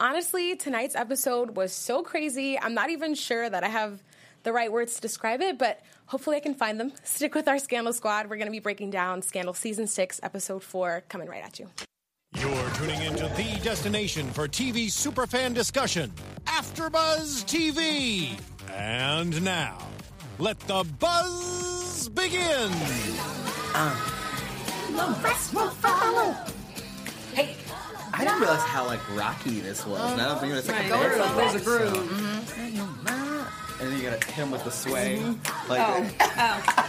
honestly, tonight's episode was so crazy. I'm not even sure that I have the right words to describe it, but hopefully I can find them. Stick with our Scandal Squad. We're going to be breaking down Scandal Season 6, Episode 4, coming right at you. You're tuning into the destination for TV superfan discussion, AfterBuzz TV. And now, let the buzz begin. Hey, I didn't realize how like rocky this was. Um, now I'm thinking it's like dance a, there's a groove. Mm-hmm. And then you gotta hit him with the sway. Like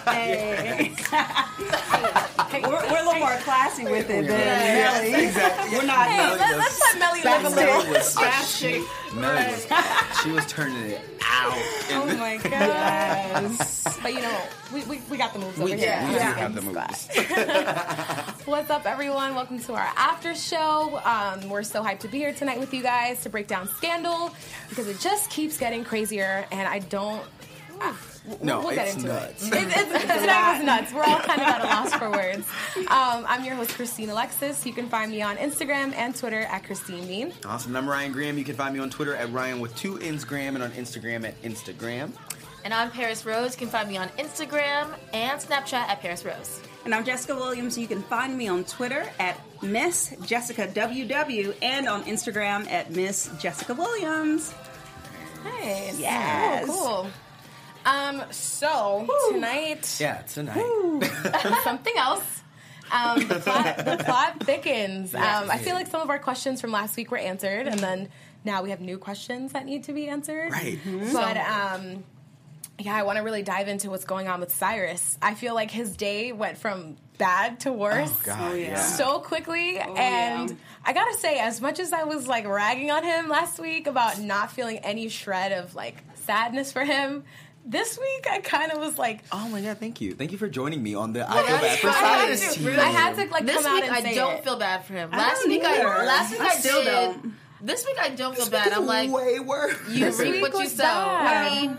Hey. we're, we're a little more classy with it than Yes, Mellie. exactly. We're not hey, Mellie let, us let Mellie live a little. was, Fast Mellie was, she was turning it out. Oh my gosh. But you know, we, we, we got the moves over here. we do Yeah. have the moves. What's up, everyone? Welcome to our after show. Um, we're so hyped to be here tonight with you guys to break down Scandal because it just keeps getting crazier, and I don't. ah, w- No, we'll get it's into nuts. it. It's, it's, tonight was nuts. We're all kind of at a loss for words. Um, I'm your host, Christine Alexis. You can find me on Instagram and Twitter at Christine Bean. Awesome. I'm Ryan Graham. You can find me on Twitter at Ryan with two Instagram and on Instagram at Instagram. And I'm Paris Rose. You can find me on Instagram and Snapchat at Paris Rose. And I'm Jessica Williams. You can find me on Twitter at Miss Jessica WW and on Instagram at Miss Jessica Williams. Nice. Yes. Cool, cool. Um, so tonight. Yeah, tonight. something else. Um, the, plot, the plot thickens. Um, I feel like some of our questions from last week were answered, and then now we have new questions that need to be answered. Right. But um, yeah, I want to really dive into what's going on with Cyrus. I feel like his day went from bad to worse Oh God. yeah. yeah. so quickly oh, and yeah. i gotta say as much as i was like ragging on him last week about not feeling any shred of like sadness for him this week i kind of was like Oh my god, thank you. Thank you for joining me on the I feel bad for. Cyrus I had to- team. I had to like This come out week and I say don't it. feel bad for him. I Last don't week either. I last week I I, still did. don't. This week I don't feel bad. I'm like way worse. you This reap what you was sow. bad. I mean,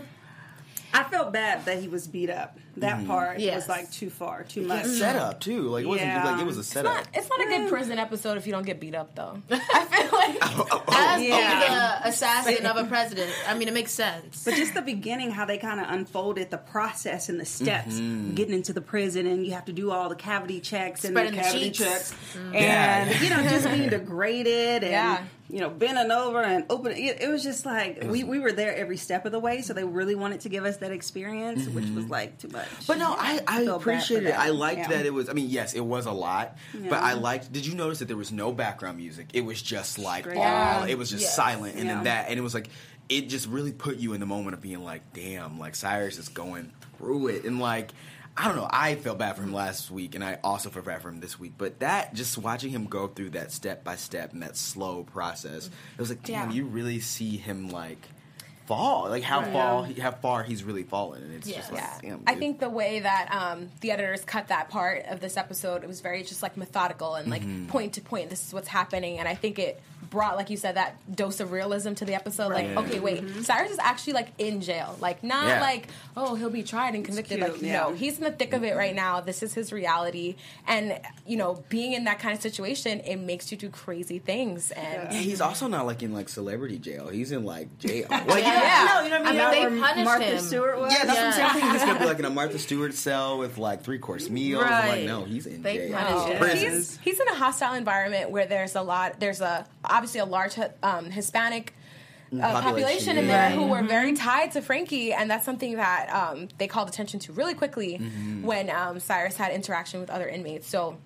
I felt bad that he was beat up. That mm-hmm. part Yes. was like too far, too much. Set up too. Like it wasn't Yeah. like it was a It's setup. not, it's not a good mm. prison episode if you don't get beat up, though. I feel like oh, oh, oh. as Yeah. the assassin of a president, I mean it makes sense. But just the beginning, how they kind of unfolded the process and the steps, Mm-hmm. getting into the prison, and you have to do all the cavity checks and Spreading the the cavity sheets. checks, mm-hmm. Yeah. and you know, just being degraded and Yeah. You know, bending over and opening. It, it was just like we, we were there every step of the way, so they really wanted to give us that experience, which was like too much. Mm-hmm. But no, I, I appreciated it. I liked Yeah. that it was. I mean, yes, it was a lot, but I liked. Did you notice that there was no background music? It was just like all. It was just Yes. silent, and Yeah. then that, and it was like it just really put you in the moment of being like, damn, like Cyrus is going through it, and like. I don't know. I felt bad for him last week, and I also felt bad for him this week. But that, just watching him go through that step by step and that slow process, it was like, damn, Yeah. you really see him like fall, like how fall, how far he's really fallen, and it's just Yeah. like, Yeah, damn. I think the way that um, the editors cut that part of this episode, it was very just like methodical and like Mm-hmm. point to point. This is what's happening, and I think it brought, like you said, that dose of realism to the episode. Right. Like, okay, wait, mm-hmm. Cyrus is actually like in jail, like not Yeah. like oh he'll be tried and convicted. Like yeah. no, he's in the thick of it right now. This is his reality, and you know, being in that kind of situation, it makes you do crazy things. And Yeah, he's also not like in like celebrity jail. He's in like jail. Like, Yeah. no, you know what I mean. I mean, they Where punished Martha him. Stewart was. Yeah, that's what I'm saying. Yeah. I'm thinking he's gonna be like in a Martha Stewart cell with like three course meals. I'm like, no, he's in They jail. punished oh. him. He's he's in a hostile environment where there's a lot there's a obviously a large um, Hispanic uh, population, Population, in yeah. there who were very tied to Frankie, and that's something that um, they called attention to really quickly Mm-hmm. when um, Cyrus had interaction with other inmates. So.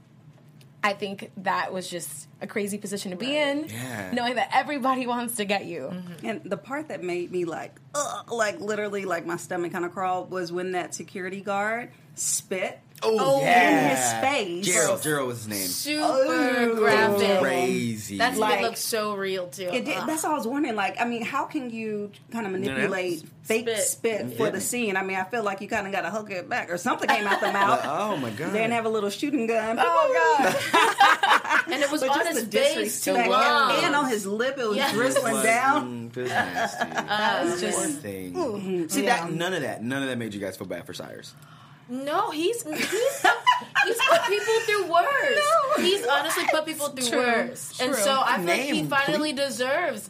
I think that was just a crazy position to be in, Yeah. knowing that everybody wants to get you. And the part that made me like, ugh, like literally, like my stomach kind of crawled was when that security guard spit Oh, in yeah. his face. Gerald. Gerald was his name. Super Oh, graphic. Crazy. That Like- like, looks so real too. It did, that's all I was wondering. Like, I mean, how can you kind of no, manipulate fake Spit. spit, for Yeah. the scene? I mean, I feel like you kind of got to hook it back, or something came out the mouth. oh my god. Then have a little shooting gun. Oh god! and it was But on just his face too disrespect, long. and on his lip, it was Yeah. drizzling Like, down. mm, it was nasty. Uh, It's just- Poor thing. See that? None of that. None of that made you guys feel bad for Cyrus. No, he's he's he's put people through worse. He's honestly put people through True, worse, and so I feel like he Name, finally deserves.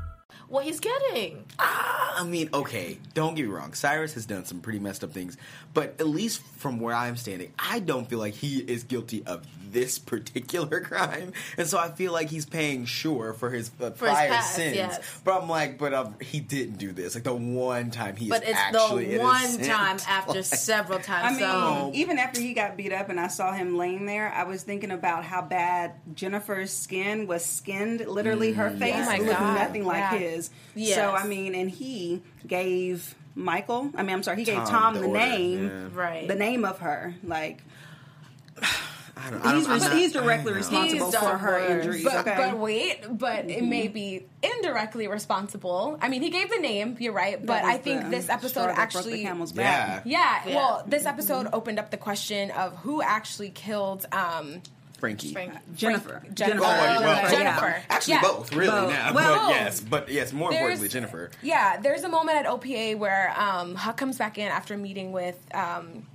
What he's getting. Ah, I mean, okay, don't get me wrong. Cyrus has done some pretty messed up things, but at least from where I'm standing, I don't feel like he is guilty of this particular crime, and so I feel like he's paying sure for his uh, For his prior past, sins. yes. But I'm like, but um, he didn't do this. Like the one time he But is it's actually the one innocent. time after several times. I times. mean, so even after he got beat up and I saw him laying there, I was thinking about how bad Jennifer's skin was skinned. Literally, her face Oh looked God. nothing like Yeah. his. Yes. So, I mean, and he gave Michael, I mean, I'm sorry, he gave Tom Tom, the the, name, yeah. right. the name of her. Like, I don't, I he's, don't, I'm not- he's I directly know. responsible He's for her worse. injuries. But, okay? but wait, but it may be indirectly responsible. I mean, he gave the name. You're right, but I think this episode that broke the actually. camel's Yeah. back. Yeah, Yeah. well, this episode opened up the question of who actually killed um, Frankie. Frank- Jennifer. Jennifer. Oh, well, well, Jennifer. Actually, Yeah. both, really, Both. now. Well, but yes, but yes, more importantly, Jennifer. Yeah, there's a moment at OPA where um, Huck comes back in after meeting with um,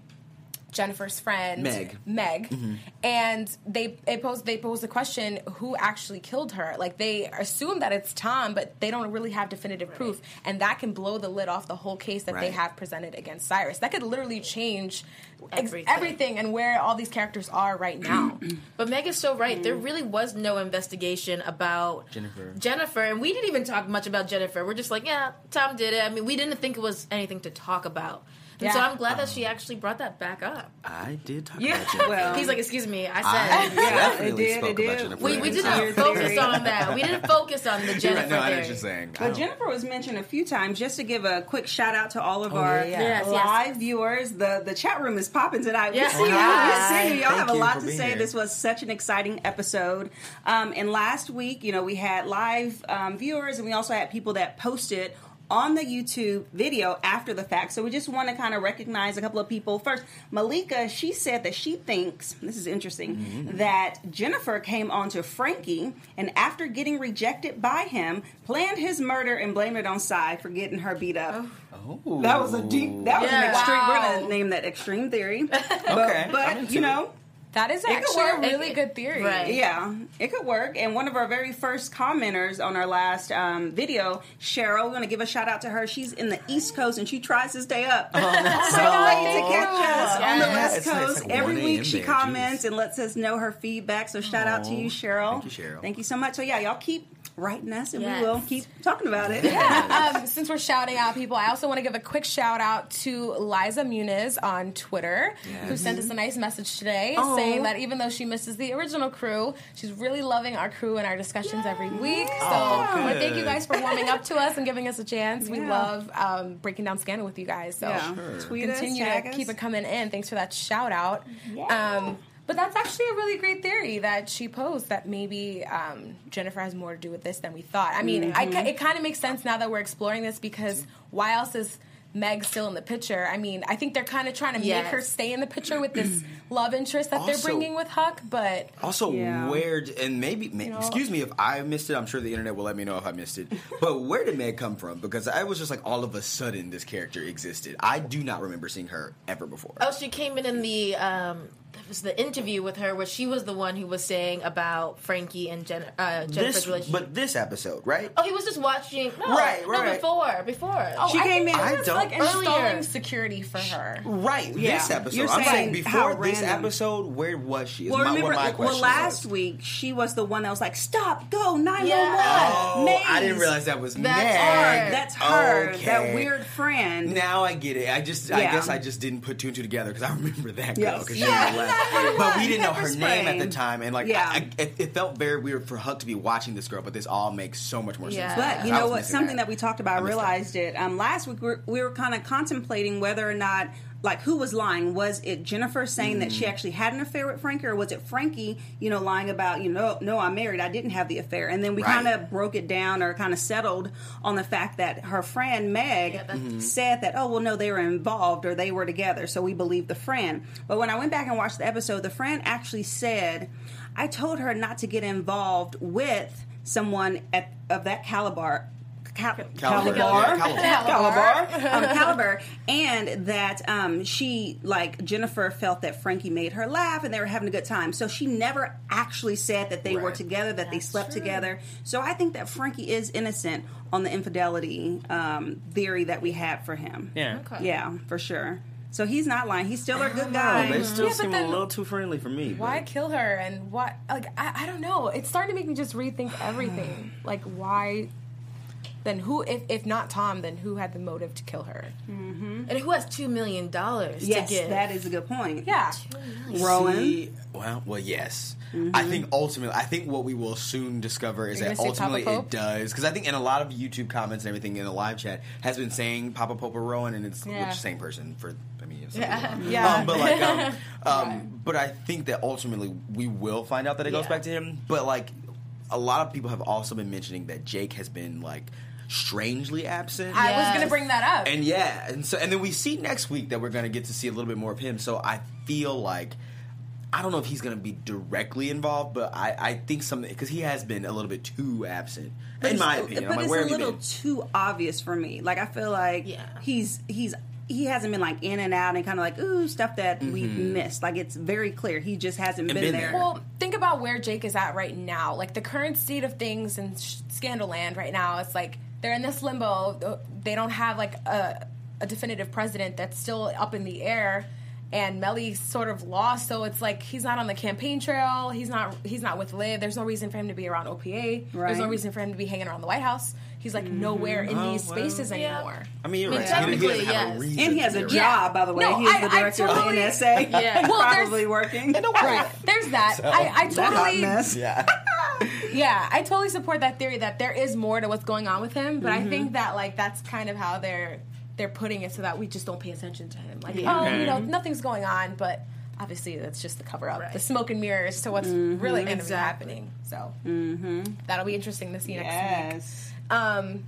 Jennifer's friend Meg. Meg, mm-hmm. and they it pose they pose the question who actually killed her. Like they assume that it's Tom, but they don't really have definitive proof, and that can blow the lid off the whole case that they have presented against Cyrus. That could literally change ex- Everything. everything and where all these characters are right now. But Meg is so right. There really was no investigation about Jennifer. Jennifer, and we didn't even talk much about Jennifer. We're just like, yeah, Tom did it. I mean, we didn't think it was anything to talk about. And so I'm glad that she actually brought that back up. I did talk Yeah, about Jennifer. well, He's like, excuse me, I I said. Yeah, definitely it did, spoke it did. about Jennifer. We, we It's didn't focus on that. We didn't focus on the You're right. Jennifer No, I know theory. what saying. I But Jennifer was mentioned a few times. Just to give a quick shout out to all of Oh, our yeah, yeah. Yes, yes. live viewers, the the chat room is popping tonight. Yes. We see you. Hi. We see you. Y'all Thank have a lot to say. here. This was such an exciting episode. Um, and last week, you know, we had live um, viewers, and we also had people that posted. On the YouTube video after the fact. So we just want to kind of recognize a couple of people. First, Malika, she said that she thinks, this is interesting, Mm-hmm. that Jennifer came on to Frankie and after getting rejected by him, planned his murder and blamed it on Cy for getting her beat up. Ooh. That was a deep. That was Yeah. an extreme. We're gonna name that extreme theory. But, Okay, but I'm into you it. Know, That is actually a really It- good theory. right. yeah, it could work. And one of our very first commenters on our last um, video, Cheryl, we're gonna give a shout out to her. She's in the East Coast and she tries to stay up. so late to catch us on the West it's Coast. like Every week she there, comments jeez. and lets us know her feedback. So shout out to you, Cheryl. Thank you, Cheryl. Thank you so much. So yeah, y'all keep writing us and Yes. we will keep talking about it. um, since we're shouting out people, I also want to give a quick shout out to Liza Muniz on Twitter, who sent us a nice message today saying that even though she misses the original crew, she's really loving our crew and our discussions every week. So to thank you guys for warming up to us and giving us a chance. We love um, breaking down scandal with you guys. So Yeah. Tweet us, continue tag to us. keep it coming in. Thanks for that shout out. Um, but that's actually a really great theory that she posed that maybe um, Jennifer has more to do with this than we thought. I mean, Mm-hmm. it kind of makes sense now that we're exploring this because why else is Meg still in the picture? I mean, I think they're kind of trying to Yes. make her stay in the picture with this love interest that they're bringing with Huck, but Also, Yeah. where d- and maybe, may, know- excuse me if I missed it. I'm sure the internet will let me know if I missed it. But where did Meg come from? Because I was just like all of a sudden this character existed. I do not remember seeing her ever before. Oh, she came in in the um, that was the interview with her where she was the one who was saying about Frankie and Jen, uh, Jennifer's this, relationship. but this episode, right? oh, he was just watching. No, Right, no, right. before, before. oh, She I came think in- I was don't- like installing security for her. Right, Yeah. this episode. You're I'm saying saying before this random. episode, where was she? Is Well, my, remember, what my well, last was. week she was the one that was like, "Stop, go, nine one Yeah. one." Oh, I didn't realize that was That's Meg. her. That's her, Okay. that weird friend. Now I get it. I just, I guess I just didn't put two and two together because I remember that girl. Yes. 'cause Yeah, she was you last- know who but we didn't know her Pepper name at the time, and like, Yeah. I, I, it, it felt very weird for Huck to be watching this girl. But this all makes so much more Yeah. sense. But you know what? Something that. we talked about, I I missed realized it um, last week. We were, we were kind of contemplating whether or not like who was lying? Was it Jennifer saying that she mm. actually had an affair with Frankie, or was it Frankie, you know, lying about, you know, no, I'm married, I didn't have the affair, and then we Right. kind of broke it down or kind of settled on the fact that her friend Meg Yeah, that's- mm-hmm. said that, oh well, no, they were involved or they were together, so we believe the friend. But when I went back and watched the episode, the friend actually said, I told her not to get involved with someone at, of that caliber. Cal- Caliber. caliber, Caliber. caliber, um, caliber, and that um, she like Jennifer felt that Frankie made her laugh, and they were having a good time. So she never actually said that they were together, that they slept together. So I think that Frankie is innocent on the infidelity um, theory that we had for him. Yeah. yeah, for sure. So he's not lying. He's still a good guy. they still Yeah, seem then- a little too friendly for me. Why but- kill her and why? Like I, I don't know. It's starting to make me just rethink everything. like why? Then who? If if not Tom, then who had the motive to kill her? And who has two million dollars yes, to give? that is a good point. Yeah. Rowan. See, well, well, yes. I think ultimately, I think what we will soon discover is that gonna say Papa ultimately it does because I think in a lot of YouTube comments and everything in the live chat has been saying Papa Pope or Rowan, and it's Yeah. which same person for. I mean, it's Yeah. Yeah. Um, but like, um, um, but I think that ultimately we will find out that it goes Yeah. back to him. But like, a lot of people have also been mentioning that Jake has been like strangely absent. I was gonna bring that up. And yeah, and so and then we see next week that we're gonna get to see a little bit more of him. So I feel like I don't know if he's gonna be directly involved, but I, I think something because he has been a little bit too absent, in my opinion. But I'm like, it's where a little been? too obvious for me. Like I feel like Yeah. he's he's he hasn't been like in and out and kind of like ooh stuff that we've Mm-hmm. missed. Like it's very clear he just hasn't been, been there. there. Well, think about where Jake is at right now. Like the current state of things in Sh- Scandal Land right now, it's like they're in this limbo. They don't have like a, a definitive president that's still up in the air. And Mellie's sort of lost, so it's like he's not on the campaign trail. He's not. He's not with Liv. There's no reason for him to be around OPA. There's no reason for him to be hanging around the White House. He's like nowhere in Oh, these well. spaces Yeah. anymore. I mean, you're I mean, right. He doesn't- he doesn't technically, have yes. and he has a around. job, by the way. No, He's I- the I director totally- of the NSA. Yeah. Well, there's- probably working. Right. There's that. I, I That totally. mess. Yeah. Yeah, I totally support that theory that there is more to what's going on with him, but Mm-hmm. I think that like that's kind of how they're they're putting it so that we just don't pay attention to him. Like, Yeah. oh, you know, nothing's going on, but obviously that's just the cover up, the smoke and mirrors to what's Mm-hmm. really going to be Exactly. happening. So that'll be interesting to see next week. Yes. Um,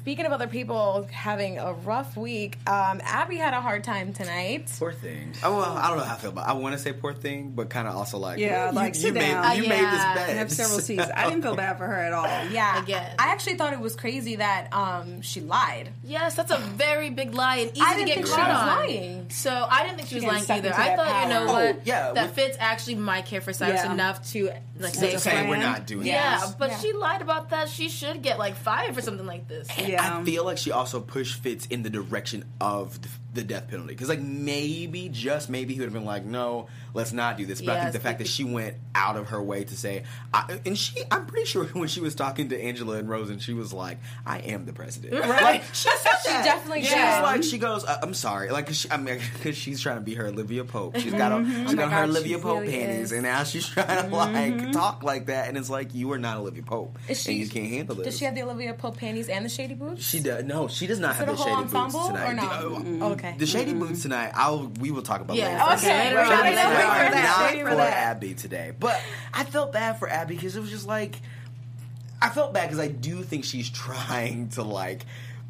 speaking of other people having a rough week, um, Abby had a hard time tonight. Poor thing. Oh, well, I don't know how I feel about. I want to say poor thing, but kind of also like Yeah, you, like, you sit made down. you Uh, made this yeah. bed. I have several seasons. I didn't feel bad for her at all. Yeah, Again. I actually thought it was crazy that um, she lied. Yes, that's a very big lie and easy I to didn't get think she caught was on. lying. So I didn't think she was getting lying sucked either. I that thought, you know what, Oh, yeah, that with- Fitz actually might care for Cyrus Yeah. enough to like To say say we're not doing Yeah, this. but Yeah. she lied about that. She should get like fired for something like this. Yeah. I feel like she also pushed Fitz in the direction of the, the death penalty because, like, maybe just maybe he would have been like, "No, let's not do this." But I think the fact that she went out of her way to say, I, and she, I'm pretty sure when she was talking to Angela and Rosen, she was like, "I am the president." Like she said She that. definitely She was like, she goes, uh, "I'm sorry," like 'cause she, I mean, because she's trying to be her Olivia Pope. She's got a, mm-hmm. she's Oh got her Olivia Pope really panties, is. and now she's trying to like mm-hmm. talk like that, and it's like you are not Olivia Pope, Is she- and you can't handle it Does she have the Olivia Pope panties and the shady boots? She does. No, she does not Is have the shady ensemble boots tonight. or no? The- Mm-mm. Okay. The shady mm-hmm. boots tonight. I'll we will talk about Yeah. later. Okay, later on, Shady later boots on. are Wait for not wait for for that. Abby today, but I felt bad for Abby because it was just like I felt bad because I do think she's trying to like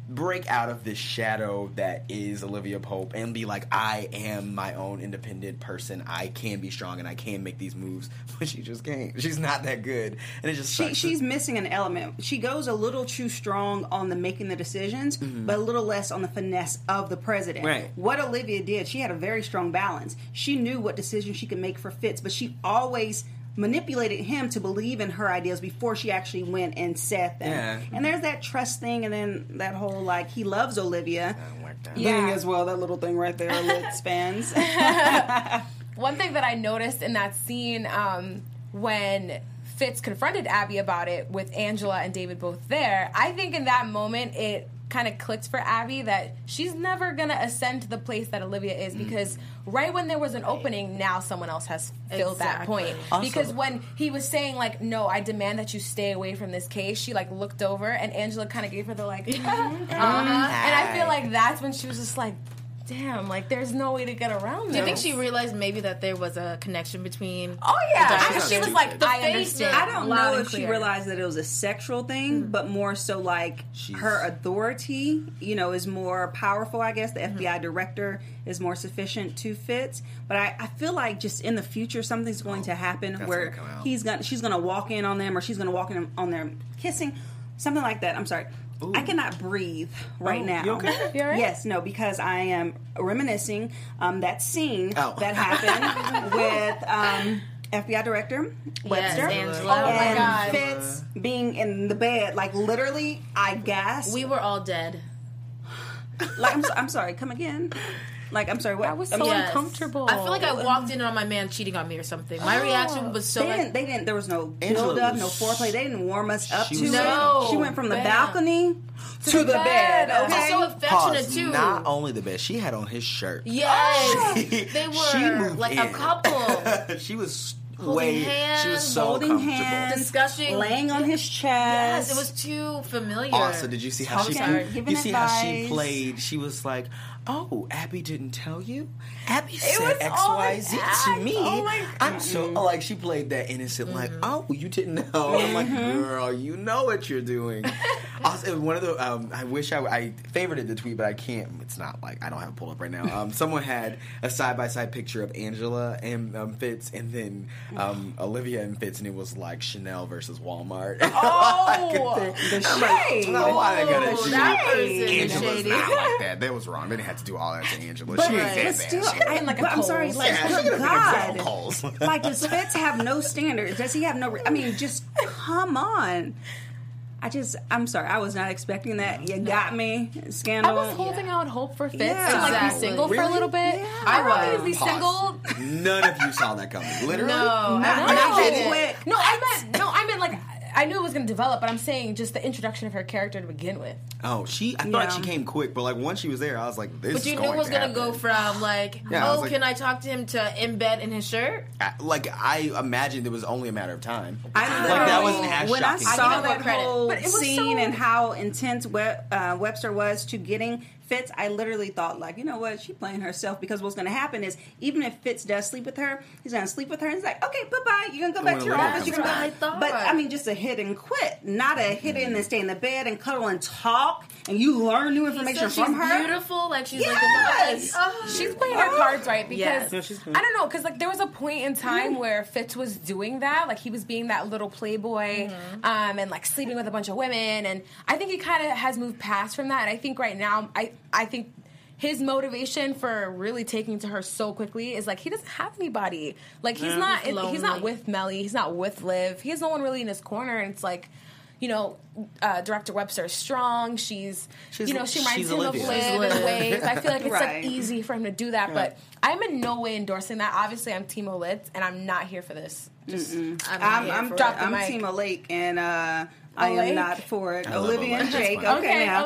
break out of this shadow that is Olivia Pope and be like, I am my own independent person. I can be strong and I can make these moves, but she just can't. She's not that good, and it just She, she's missing an element. She goes a little too strong on the making the decisions, mm-hmm. but a little less on the finesse of the president. Right. What Olivia did, she had a very strong balance. She knew what decisions she could make for Fitz, but she always manipulated him to believe in her ideas before she actually went and said them. Yeah. And there's that trust thing, and then that whole like he loves Olivia Don't like that. thing as well. That little thing right there, lip spans. One thing that I noticed in that scene um, when Fitz confronted Abby about it with Angela and David both there, I think in that moment it kind of clicked for Abby that she's never gonna ascend to the place that Olivia is Mm. because right when there was an opening, now someone else has filled that point. Also- because when he was saying like, "No, I demand that you stay away from this case," she like looked over and Angela kind of gave her the like, uh, and I feel like that's when she was just like. Damn, like there's no way to get around this. Do you think she realized maybe that there was a connection between? Oh yeah, The I she was like, The I face understand. I don't know if she realized that it was a sexual thing, Mm. but more so like She's- her authority, you know, is more powerful. I guess the Mm-hmm. FBI director is more sufficient to Fitz. But I, I feel like just in the future something's going to happen Oh, where gonna he's gonna she's gonna walk in on them or she's gonna walk in on them kissing, something like that. I'm sorry. I cannot breathe right Oh, now. you okay? You all right? Yes, no, because I am reminiscing um, that scene Oh. that happened with um, FBI Director Webster Angela. Oh my and God. Fitz being in the bed, like literally, I gasped. We were all dead. like, I'm, so- I'm sorry, come again. Like, I'm sorry, what? That was so. Yes. uncomfortable. I feel like I walked in on my man cheating on me or something. My reaction oh. was so They like, didn't. They didn't. There was no Angela build up, no foreplay. They didn't warm us up She to was- it. No. She went from the Bam. balcony to, the, the bed. bed. It was Okay. so affectionate Pause. too. Not only the bed, she had on his shirt. Yes, they were She moved like in. a couple. she was Holding way. she was so holding comfortable. hands, Discussing- laying on his chest. Yes, it was too familiar. Also, did you see how she Talking, giving you see how she played? She was like, "Oh, Abby didn't tell you. Abby was said X, Y, Z to me. Oh my I'm so like she played that innocent, like, oh, you didn't know. I'm like, girl, you know what you're doing. also, one of the um, I wish I I favorited the tweet, but I can't. It's not like I don't have it pulled up right now. Um, someone had a side by side picture of Angela and um, Fitz, and then um, Olivia and Fitz, and it was like Chanel versus Walmart. Oh, the I'm like, shade. no, why they gotta Oh, that that? person is Angela's shady. not like that. That was wrong. They didn't have to do all that to Angela. But, she ain't but that still, bad. I, like a but I'm sorry, like, Yeah, oh good God. a like, does Fitz have no standards? Does he have no? Re- I mean, just come on. I just, I'm sorry, I was not expecting that. You got me, scandal. I scandal. was holding out hope for Fitz Yeah. to like Exactly. be single for a little bit. Yeah. I I wanted to be single. None of you saw that coming. Literally. No, Not- I not not that quick. No, I meant no, I meant like I knew it was going to develop, but I'm saying just the introduction of her character to begin with. Oh, she. I thought Yeah. she came quick, but like once she was there, I was like, this. But you is knew going it was to gonna go from like, Yeah, I was oh, like- can I talk to him to embed in his shirt? I- Like I imagined it was only a matter of time. I Like that wasn't as when I saw I that whole But scene so- and how intense Web, uh, Webster was to getting Fitz, I literally thought like, you know what, she playing herself because what's going to happen is even if Fitz does sleep with her, he's going to sleep with her and he's like, okay, bye bye, you're going to go back to your Well, office. You're gonna that's go. what I But. I mean, just a hit and quit, not a hit in and stay in the bed and cuddle and talk and you learn new He information said from she's her. beautiful, like she's Yes! like, oh. She's playing her cards right because Yes. Yeah, she's. I don't know because like there was a point in time where Fitz was doing that, like he was being that little playboy, um, and like sleeping with a bunch of women, and I think he kind of has moved past from that. And I think right now, I I think. His motivation for really taking to her so quickly is like he doesn't have anybody. Like he's not. He's He's not with Mellie. He's not with Liv. He has no one really in his corner. And it's like, you know, uh, Director Webster is strong. She's, She's- you know, she reminds she's him Olivia. of Liv in Liv. ways. I feel like it's Right. like easy for him to do that, but I'm in no way endorsing that. Obviously, I'm Team Olitz, and I'm not here for this. Just I'm, I'm, here I'm, for Drop I'm mic. Team Lake, and uh, I am not for it. I Olivia and Jake. Okay, Okay, now,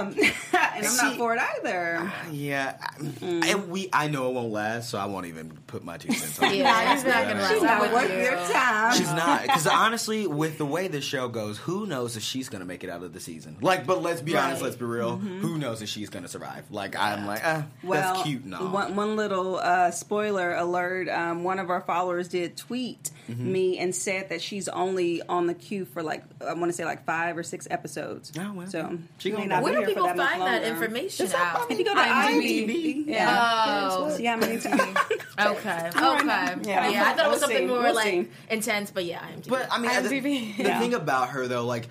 um, and I'm See- not for it either. Yeah, I- Mm. and we. I know it won't last, so I won't even put my two cents on it. Yeah, it's not gonna last. She's not worth you. your time. She's not because honestly, with the way the show goes, who knows if she's gonna make it out of the season? Like, but let's be honest, let's be real. Who knows if she's gonna survive? Like, I'm like, ah, Mm-hmm. Well, that's cute. No, one, one little uh, spoiler alert. Um, one of our followers did tweet Mm-hmm. me and said that she's only on the queue for like I want to say like five or six episodes. Oh, well. So She she may not. Where be do here for people that much find that longer. information It's out? If you go to IMDb. IMDb, Yeah. yeah. Oh. See how many times? Okay. Okay. Yeah. Yeah. I thought it was We'll something see. more We'll like see. intense, but yeah, I'm But I mean, the, IMDb. the Yeah. thing about her though, like.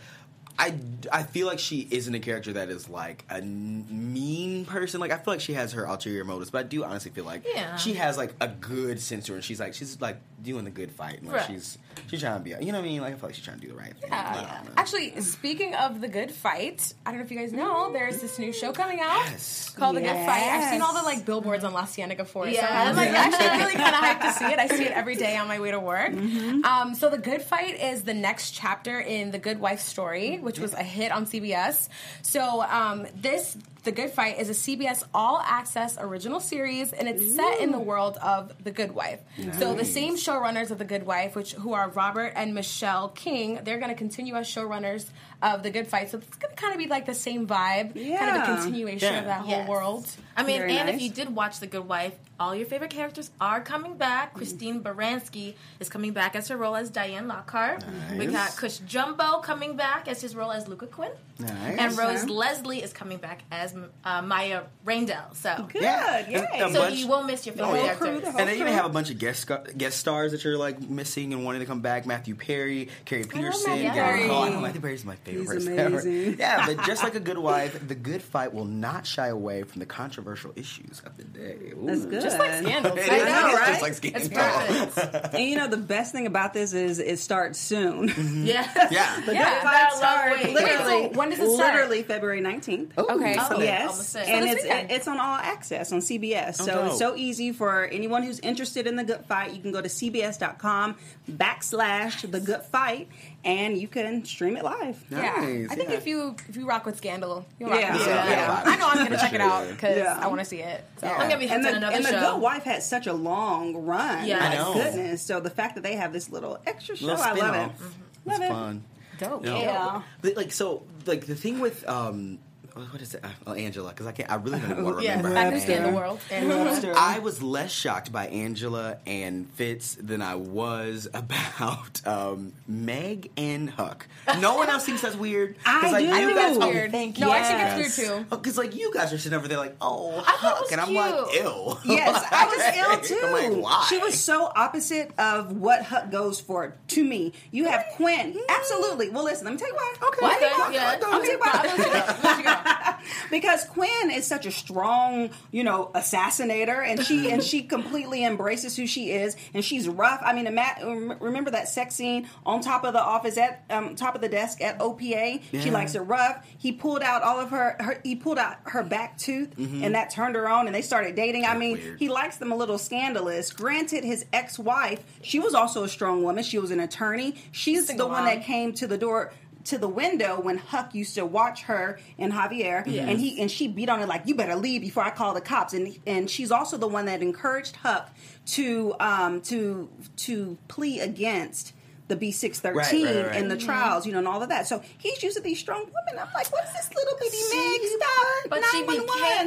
I, I feel like she isn't a character that is like a n- mean person. Like I feel like she has her ulterior motives, but I do honestly feel like Yeah. she has like a good sense to her. And she's like she's like doing the good fight. And, like, Right. She's she's trying to be. You know what I mean? Like I feel like she's trying to do the right thing. Yeah. I don't. Actually, speaking of the good fight, I don't know if you guys know, there's this new show coming out Yes. called The Good Fight. I've seen all the like billboards on La Cienega for it. So Yeah. I'm like actually really kind of hyped to see it. I see it every day on my way to work. Um, so The Good Fight is the next chapter in The Good Wife story, which was a hit on CBS. So um, this The Good Fight is a CBS All Access original series, and it's set in the world of The Good Wife. So the same showrunners of The Good Wife, which who are Robert and Michelle King, they're going to continue as showrunners of The Good Fight. So it's going to kind of be like the same vibe, kind of a continuation Yeah. of that whole Yes. world. I mean, Very and nice. if you did watch The Good Wife, all your favorite characters are coming back. Mm-hmm. Christine Baranski is coming back as her role as Diane Lockhart. We Nice. got Cush Jumbo coming back as his role as Lucca Quinn. Nice. And Rose Okay. Leslie is coming back as uh, Maia Rindell. So, Good, Yeah. yay. And a so bunch- you won't miss your Oh, favorite yeah. characters. the And they even have a bunch of guest guest stars that you're like missing and wanting to come back. Matthew Perry, Carrie Preston, Matthew Gary Perry. Cole. I know Matthew Perry's my favorite He's person ever. amazing. Yeah, but just like a good wife, the good fight will not shy away from the controversial issues of the day. Ooh. That's good. Just like scandals. It I is. know, right? just like It's Scandal. And you know the best thing about this is it starts soon. yeah. Yeah. The Yeah, Good Fight starts literally. Wait, so when does it start? Literally February nineteenth. Okay. Oh, so- yeah. Yes, say. and it's weekend. it's on all access on CBS. so dope. it's so easy for anyone who's interested in the Good Fight. You can go to cbs.com backslash the Good Fight, and you can stream it live. Yeah, I think yeah. if you if you rock with Scandal, you rock Yeah. with Yeah. Scandal. Yeah. I know I'm gonna check it out because Yeah. I want to see it. So. I'm gonna be And hooked the, on another and the. Good Wife had such a long run. Yeah. My I know. goodness. So the fact that they have this little extra show, Little I love it. spin-off. Love It's it. fun. Dope. No. Yeah. But, like so, like the thing with um, what is it? Uh, Angela, because I can't. I really don't want to Yes, remember. her understand name. the world. I was less shocked by Angela and Fitz than I was about um, Meg and Huck. No one else thinks that's weird. I like, do. I think guys- that's oh, weird. Thank No, you. I think it's weird too. Because like you guys are sitting over there like, oh, I Huck, and I'm like, ill. Yes, I was ill too. I'm like, why? She was so opposite of what Huck goes for to me. You have Quinn, absolutely. Well, listen, let me tell you why. Okay. Let me tell you Okay, why. yeah. Let me tell you why. because Quinn is such a strong, you know, assassinator, and she and she completely embraces who she is, and she's rough. I mean, ima- remember that sex scene on top of the office at um, top of the desk at OPA? She likes it rough. He pulled out all of her, her he pulled out her back tooth, and that turned her on, and they started dating. I mean, weird. he likes them a little scandalous. Granted, his ex-wife, she was also a strong woman. She was an attorney. She's Single the one mom. that came to the door to the window when Huck used to watch her and Javier, and he and she beat on it like, "You better leave before I call the cops." And and she's also the one that encouraged Huck to um to to plea against the B six thirteen and right, right. in the trials, you know, and all of that. So he's used to these strong women. I'm like, what's this little bitty Meg? Stop! But she 911.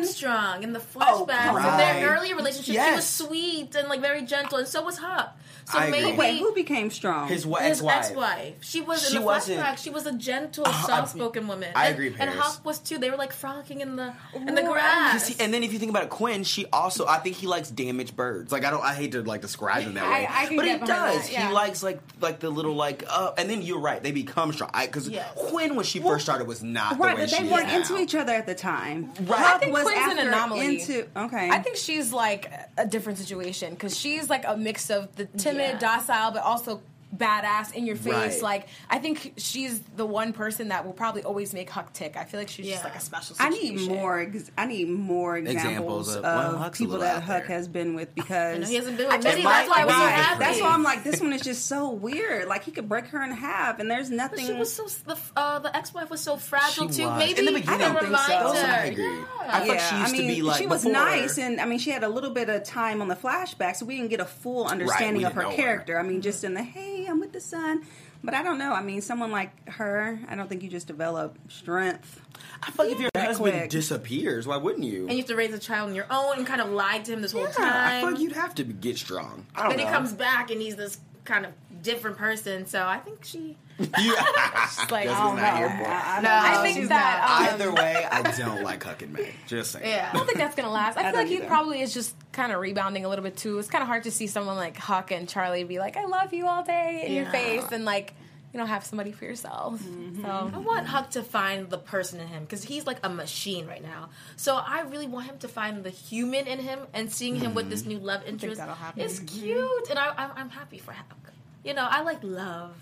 Became strong in the Oh, flashbacks. in right. their earlier relationship, she was sweet and like very gentle, and so was Huck. So I maybe Wait, who became strong? His wa- his ex-wife. ex-wife. She was She in the wasn't- flashback. She was a gentle, Uh, soft-spoken woman. I and, agree, And Paris. Huck was too. They were like frolicking in the in the grass. he- and then if you think about it, Quinn, she also I think he likes damaged birds. Like I don't I hate to like describe him that way, I can but he does. that, yeah. He likes like like the little like uh, and then you're right. They become strong because Yes. Quinn when she first started was not right, the way she was. but they she weren't is into now. each other at the time. Right. Huck I think was Quinn's an anomaly. Into okay, I think she's like a different situation because she's like a mix of the timid, Yeah. docile, but also badass in your face. Right. Like I think she's the one person that will probably always make Huck tick. I feel like she's just like a special. I need more. Ex- I need more examples, Examples of- of, well, Huck's people that Huck there. has been with I because know he hasn't been with just Betty. might- That's why I was so happy. That's why I'm like, this one is just so weird. Like he could break her in half, and there's But nothing. she was so the uh, the ex-wife was so fragile She too. was. Maybe In the I beginning, can I don't think remind so. her. I agree. Yeah. I thought she used I to mean, be like she was before- nice, and I mean, she had a little bit of time on the flashback, so we didn't get a full understanding we of her didn't her. character. I mean, just in the hey, I'm with the sun, but I don't know. I mean, someone like her, I don't think you just develop strength. I feel like if your That husband quick. disappears, why wouldn't you? And you have to raise a child on your own and kind of lied to him this whole time. I feel like you'd have to get strong. I don't then know. he comes back and he's this kind of different person. So I think she. Yeah. Just like Guess I he's don't not know. here for it. I, No, I think she's that not. um, Either way, I don't like Huck and Meg. Just saying. Yeah. I don't think that's gonna last. I, feel don't like he probably is just kind of rebounding a little bit too. It's kind of hard to see someone like Huck and Charlie be like, "I love you all day" in your face, and like you know have somebody for yourself. Mm-hmm. I So want Huck to find the person in him because he's like a machine right now. So I really want him to find the human in him, and seeing him with this mm-hmm. new love interest that'll happen. is mm-hmm. cute, and I, I'm, I'm happy for Huck. You know, I like love.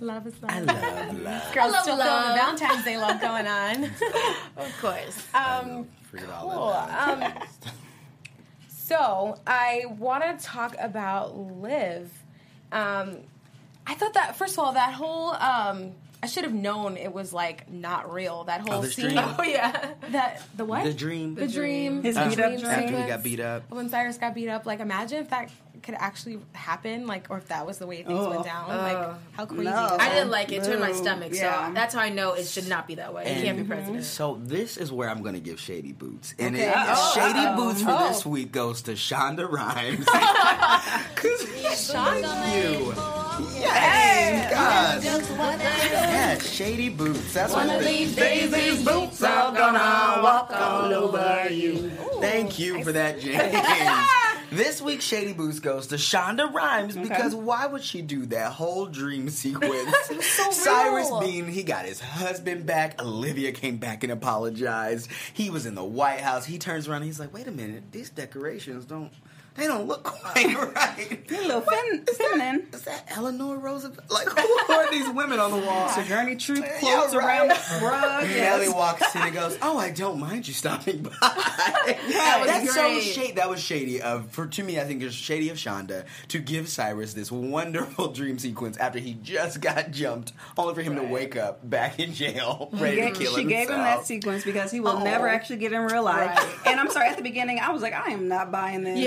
Love is love. I love love. Girls love still love. feeling Valentine's Day love going on. Of course. um, cool. Um, so I want to talk about Liv. Um, I thought that first of all, that whole um, I should have known it was like not real. That whole the scene. stream. oh yeah. That the what? The dream. The dream. His the beat up dream dream. After he got beat up. When Cyrus got beat up, like imagine if that could actually happen, like, or if that was the way things Oh. went down. like, oh. how crazy. No. I didn't like it. It turned my stomach. Yeah. So that's how I know it should not be that way. It can't be president. So this is where I'm going to give Shady Boots, and Okay. it, Uh-oh. Shady Uh-oh. Boots for Oh. this week goes to Shonda Rhimes. Cause you, yes, God, yeah, Shady Boots. That's One what of these Days these boots are gonna walk all over you. Thank you for that, James. This week, Shady Boots goes to Shonda Rhimes because why would she do that whole dream sequence? Cyrus real. Bean, he got his husband back. Olivia came back and apologized. He was in the White House. He turns around and he's like, wait a minute, these decorations don't. They don't look quite right. A little fem- feminine. Is that Eleanor Roosevelt? Like, who are these women on the wall? Sojourner Truth Yeah, clothes right. around the rug. Nelly Yes. walks in and goes, "Oh, I don't mind you stopping by." that was That's so great. shady. That was shady of for to me. I think it's shady of Shonda to give Cyrus this wonderful dream sequence after he just got jumped, only for him to wake up back in jail, ready Gave- to kill him. she gave him that sequence because he will Oh. never actually get in real life. Right. And I'm sorry, at the beginning, I was like, I am not buying this.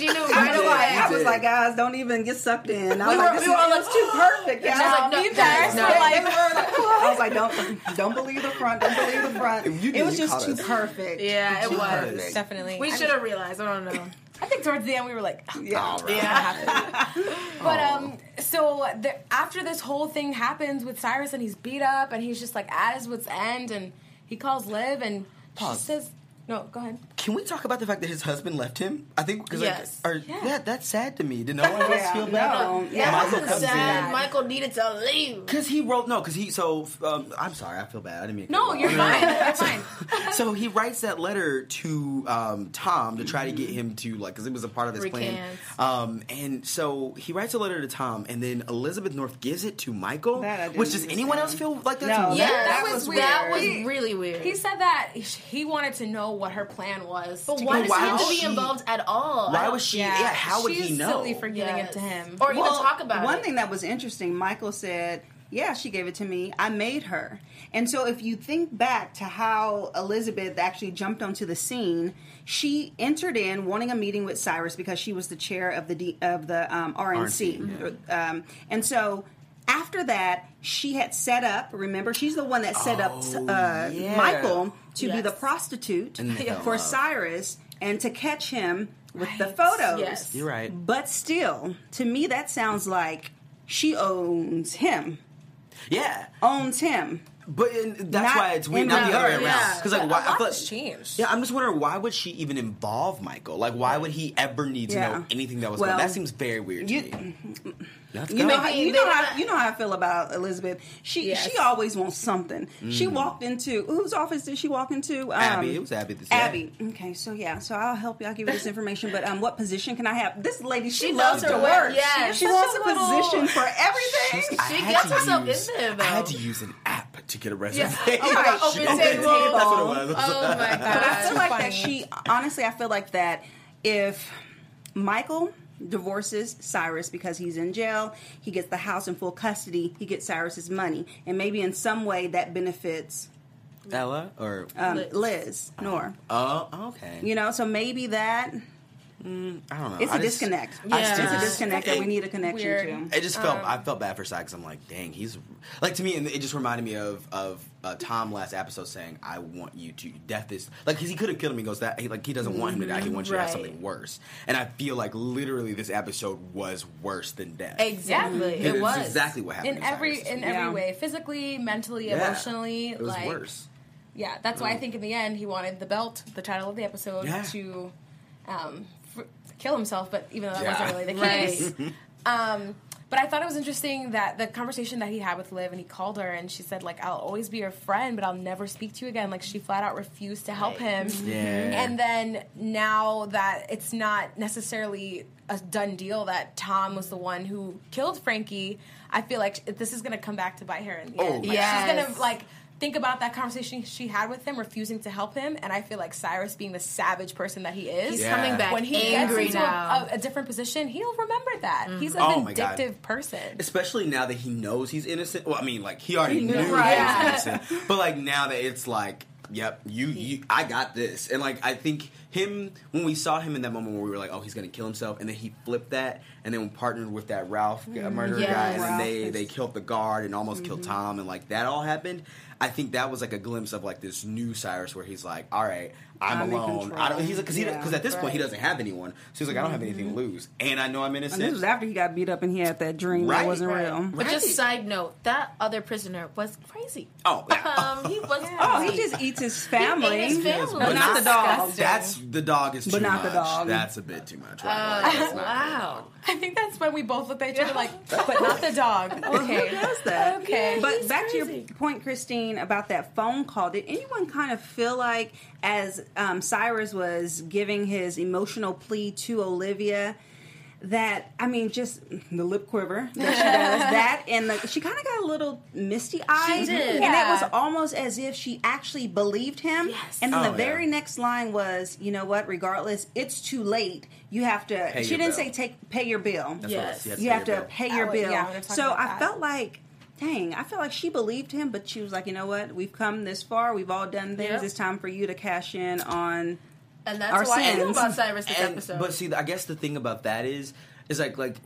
Yeah, she knew I right was, away. like, I was did. like, guys, don't even get sucked in. I was We like, were- this we were all it was too perfect. She y'all. was like, no, you guys no. like, I was like, don't don't believe the front, don't believe the front. Did, It was just too us. perfect. Yeah, it was. perfect. Definitely. We should have realized. I don't know. I think towards the end we were like, oh, Yeah. All right. Yeah. But um, so the, after this whole thing happens with Cyrus and he's beat up and he's just like at his wits end and he calls Liv and Pause. she says, "No, go ahead." Can we talk about the fact that his husband left him? I think because Yes. like, or, Yeah. yeah. that's sad to me. Did no one else Yeah, feel bad? no, yeah. Michael comes sad. in. Michael needed to leave. Because he wrote no, because he so um, I'm sorry, I feel bad. I didn't mean. to No, cut you're you off. fine. You're fine. So he writes that letter to um, Tom to try to get him to like because it was a part of his Recants. plan. Um, and so he writes a letter to Tom, and then Elizabeth North gives it to Michael. That I didn't which does anyone else feel like No, that's Yeah, that that, was was that was really weird. He said that he wanted to know what her plan was. but to why get does why he have was to be she- involved at all? Why was she? Yeah, how would she's he know? silly for giving Yes. it to him. Or even talk about one it. thing that was interesting, Michael said, "Yeah, she gave it to me. I made her." And so, if you think back to how Elizabeth actually jumped onto the scene, she entered in wanting a meeting with Cyrus because she was the chair of the D, of the um, RNC, RNC, um, and so. After that, she had set up. Remember, she's the one that set up Oh, uh, yeah. Michael to be the prostitute And they fell in for love. Cyrus and to catch him with the photos. Yes. You're right. But still, to me, that sounds like she owns him. Yeah, Owns him. But and that's Not why it's weird. in Not the her. other way around. Yeah. Because like, But why? a I feel like- changed. Yeah, I'm just wondering why would she even involve Michael? Like, why would he ever need to Yeah. know anything that was Well, going? That seems very weird to you- me. You know, how, you know how you know how I feel about Elizabeth. She Yes. she always wants something. Mm. She walked into whose office did she walk into? Um, Abby. It was Abby. This day. Abby. Okay, so yeah, so I'll help you. I'll give you this information. But um, what position can I have? This lady, she, She loves knows to her work. Yeah, she she's wants a a little- position for everything. She's- She gets to herself in use- there, I had to use an app to get a Yeah. reservation. Oh my God, open Open table. table. That's what it was. Oh my god. But I feel like funny. that she honestly I feel like that if Michael divorces Cyrus because he's in jail, he gets the house in full custody, he gets Cyrus's money, and maybe in some way that benefits Ella or um, Liz. Liz, Nor. oh okay. You know, so maybe that I don't know. it's I a just- disconnect. Yeah. still It's a just- disconnect that we need a connection Weird. to. It just felt I felt bad for Cy because I'm like, dang, he's like to me, and it just reminded me of of uh, Tom last episode saying, "I want you to death is like because he could have killed him. He goes that he, like he doesn't want him to die. He wants you to have something worse." And I feel like literally this episode was worse than death. Exactly. It It is was exactly what happened in every in Yeah. every way, physically, mentally, Yeah. emotionally. It was like, worse. Yeah, that's why I think in the end he wanted the belt, the title of the episode, Yeah. to um, f- kill himself. But even though that Yeah. wasn't really the Right. case. um, but I thought it was interesting that the conversation that he had with Liv, and he called her, and she said like, "I'll always be your friend, but I'll never speak to you again." Like she flat out refused to help him. Yeah. And then now that it's not necessarily a done deal that Tom was the one who killed Frankie, I feel like this is going to come back to bite her in the Oh, end. Like, yes. She's going to like think about that conversation she had with him, refusing to help him, and I feel like Cyrus, being the savage person that he is, He's Yeah. coming back when he angry gets into now. a, a, a different position, he'll remember that. He's a Oh vindictive person. Especially now that he knows he's innocent. Well, I mean, like he already knew Right. he was innocent, but like now that it's like Yep, you, you, I got this, and like I think him when we saw him in that moment where we were like, oh, he's gonna kill himself, and then he flipped that, and then partnered with that Ralph uh, murderer Yes. guy, and then they is- they killed the guard and almost killed Mm-hmm. Tom, and like that all happened. I think that was like a glimpse of like this new Cyrus where he's like, all right, I'm, I'm alone. I don't. He's because Yeah. because at this point he doesn't have anyone, so he's like, I don't have anything to lose, and I know I'm innocent. And this was after he got beat up and he had that dream Right, that wasn't Right. real. But just side note, that other prisoner was crazy. Oh, yeah. Um, he was. Oh, he just eats his family. his family. But not the dog. That's the dog is too But not the dog. That's a bit too much. Right? Like, that's not Wow. I think that's when we both looked at each other like, but not the dog. Okay. Who does that? Okay. But He's back to your point, Christine, about that phone call. Did anyone kind of feel like, as um, Cyrus was giving his emotional plea to Olivia, that I mean, just the lip quiver that she does, that and the, she kind of got a little misty eyed, did. and Yeah. it was almost as if she actually believed him. Yes. And then Oh, the yeah. very next line was, "You know what? Regardless, it's too late. You have to." Pay she didn't bill. say take pay your bill That's Yes. what you have to your bill. pay your Oh, bill. yeah, I'm gonna talk so I that. felt like, dang, I feel like she believed him, but she was like, you know what? We've come this far. We've all done things. Yep. It's time for you to cash in on. And that's Our why I know sins. about Cyrus this And- episode. But see, I guess the thing about that is, is like, like,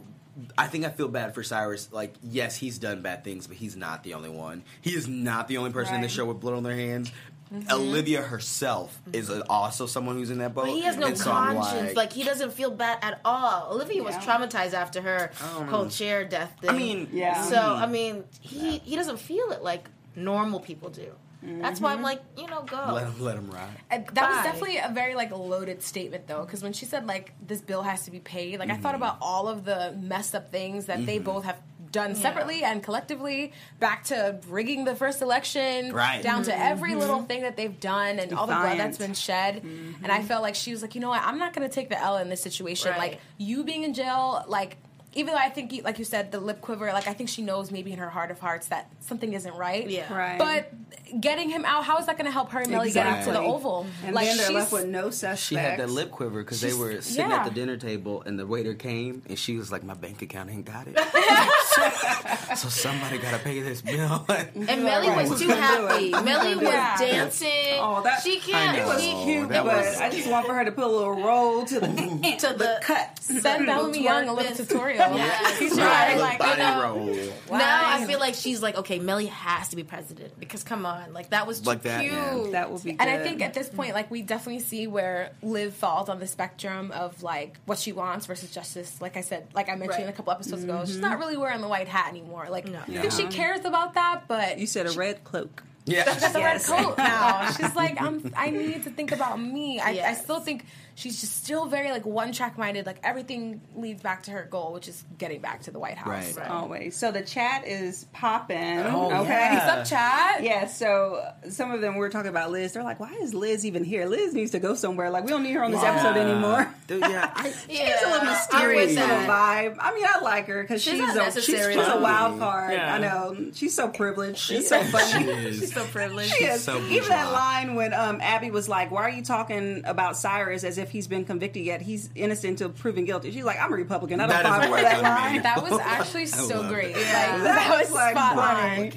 I think I feel bad for Cyrus. Like, yes, he's done bad things, but he's not the only one. He is not the only person in the show with blood on their hands. Mm-hmm. Olivia herself is also someone who's in that boat. But he has no so conscience. Like, he doesn't feel bad at all. Olivia was traumatized after her whole chair death thing. I mean, Yeah. So I mean, he he doesn't feel it like normal people do. That's why I'm like, you know, go. let him let him ride. Uh, that was definitely a very like loaded statement though because when she said like this bill has to be paid like i thought about all of the messed up things that they both have done separately and collectively back to rigging the first election Right. down to mm-hmm. every little thing that they've done and all the blood that's been shed. And i mm-hmm. felt like she was like you know what? I'm not going to take the l in this situation. Right. like you being in jail like even though I think, you- like you said, the lip quiver, like I think she knows maybe in her heart of hearts that something isn't right. Yeah. Right. But getting him out, how is that going to help her and Mellie get to the Oval? And like then they're left with no suspects. She had that lip quiver because they were sitting yeah. at the dinner table and the waiter came and she was like, "My bank account ain't got it, so somebody got to pay this bill." And Mellie Right. was too Who's gonna do happy. it? Mellie was it? dancing. Oh, that- she can't. I know. She, Cute, But was- I just want for her to put a little roll to the to the, cut. Send Bellamy Young a little tutorial. Yes. He's Right. like body you know, roll. Now I feel like she's like, okay, Mellie has to be president because come on, like that was too Like that, cute. yeah. That would be good. And I think at this point, like we definitely see where Liv falls on the spectrum of like what she wants versus justice. Like I said, like I mentioned Right. a couple episodes ago, she's mm-hmm. not really wearing the white hat anymore. Like No. I think she cares about that, but you said a red cloak. Yeah, got the Yes. red coat now. She's like, I'm. I need to think about me. I, I still think she's just still very like one track minded. Like everything leads back to her goal, which is getting back to the White House. Right. Right. Always. So the chat is popping. Oh, okay. yeah. What's up, chat? Yeah, so some of them we were talking about Liz. They're like, "Why is Liz even here? Liz needs to go somewhere. Like, we don't need her on this episode anymore." Dude, yeah, I, Yeah, She's a little mysterious little vibe. I mean, I like her because She's she's, not a she's, she's a wild card. Yeah. I know she's so privileged. She's so she funny. is. So privileged. She is. so Even that line when um, Abby was like, "Why are you talking about Cyrus as if he's been convicted yet? He's innocent until proven guilty." She's like, "I'm a Republican. I don't That is fall for that line." That was actually so love great. it. Like, That that, was was, like, spot on.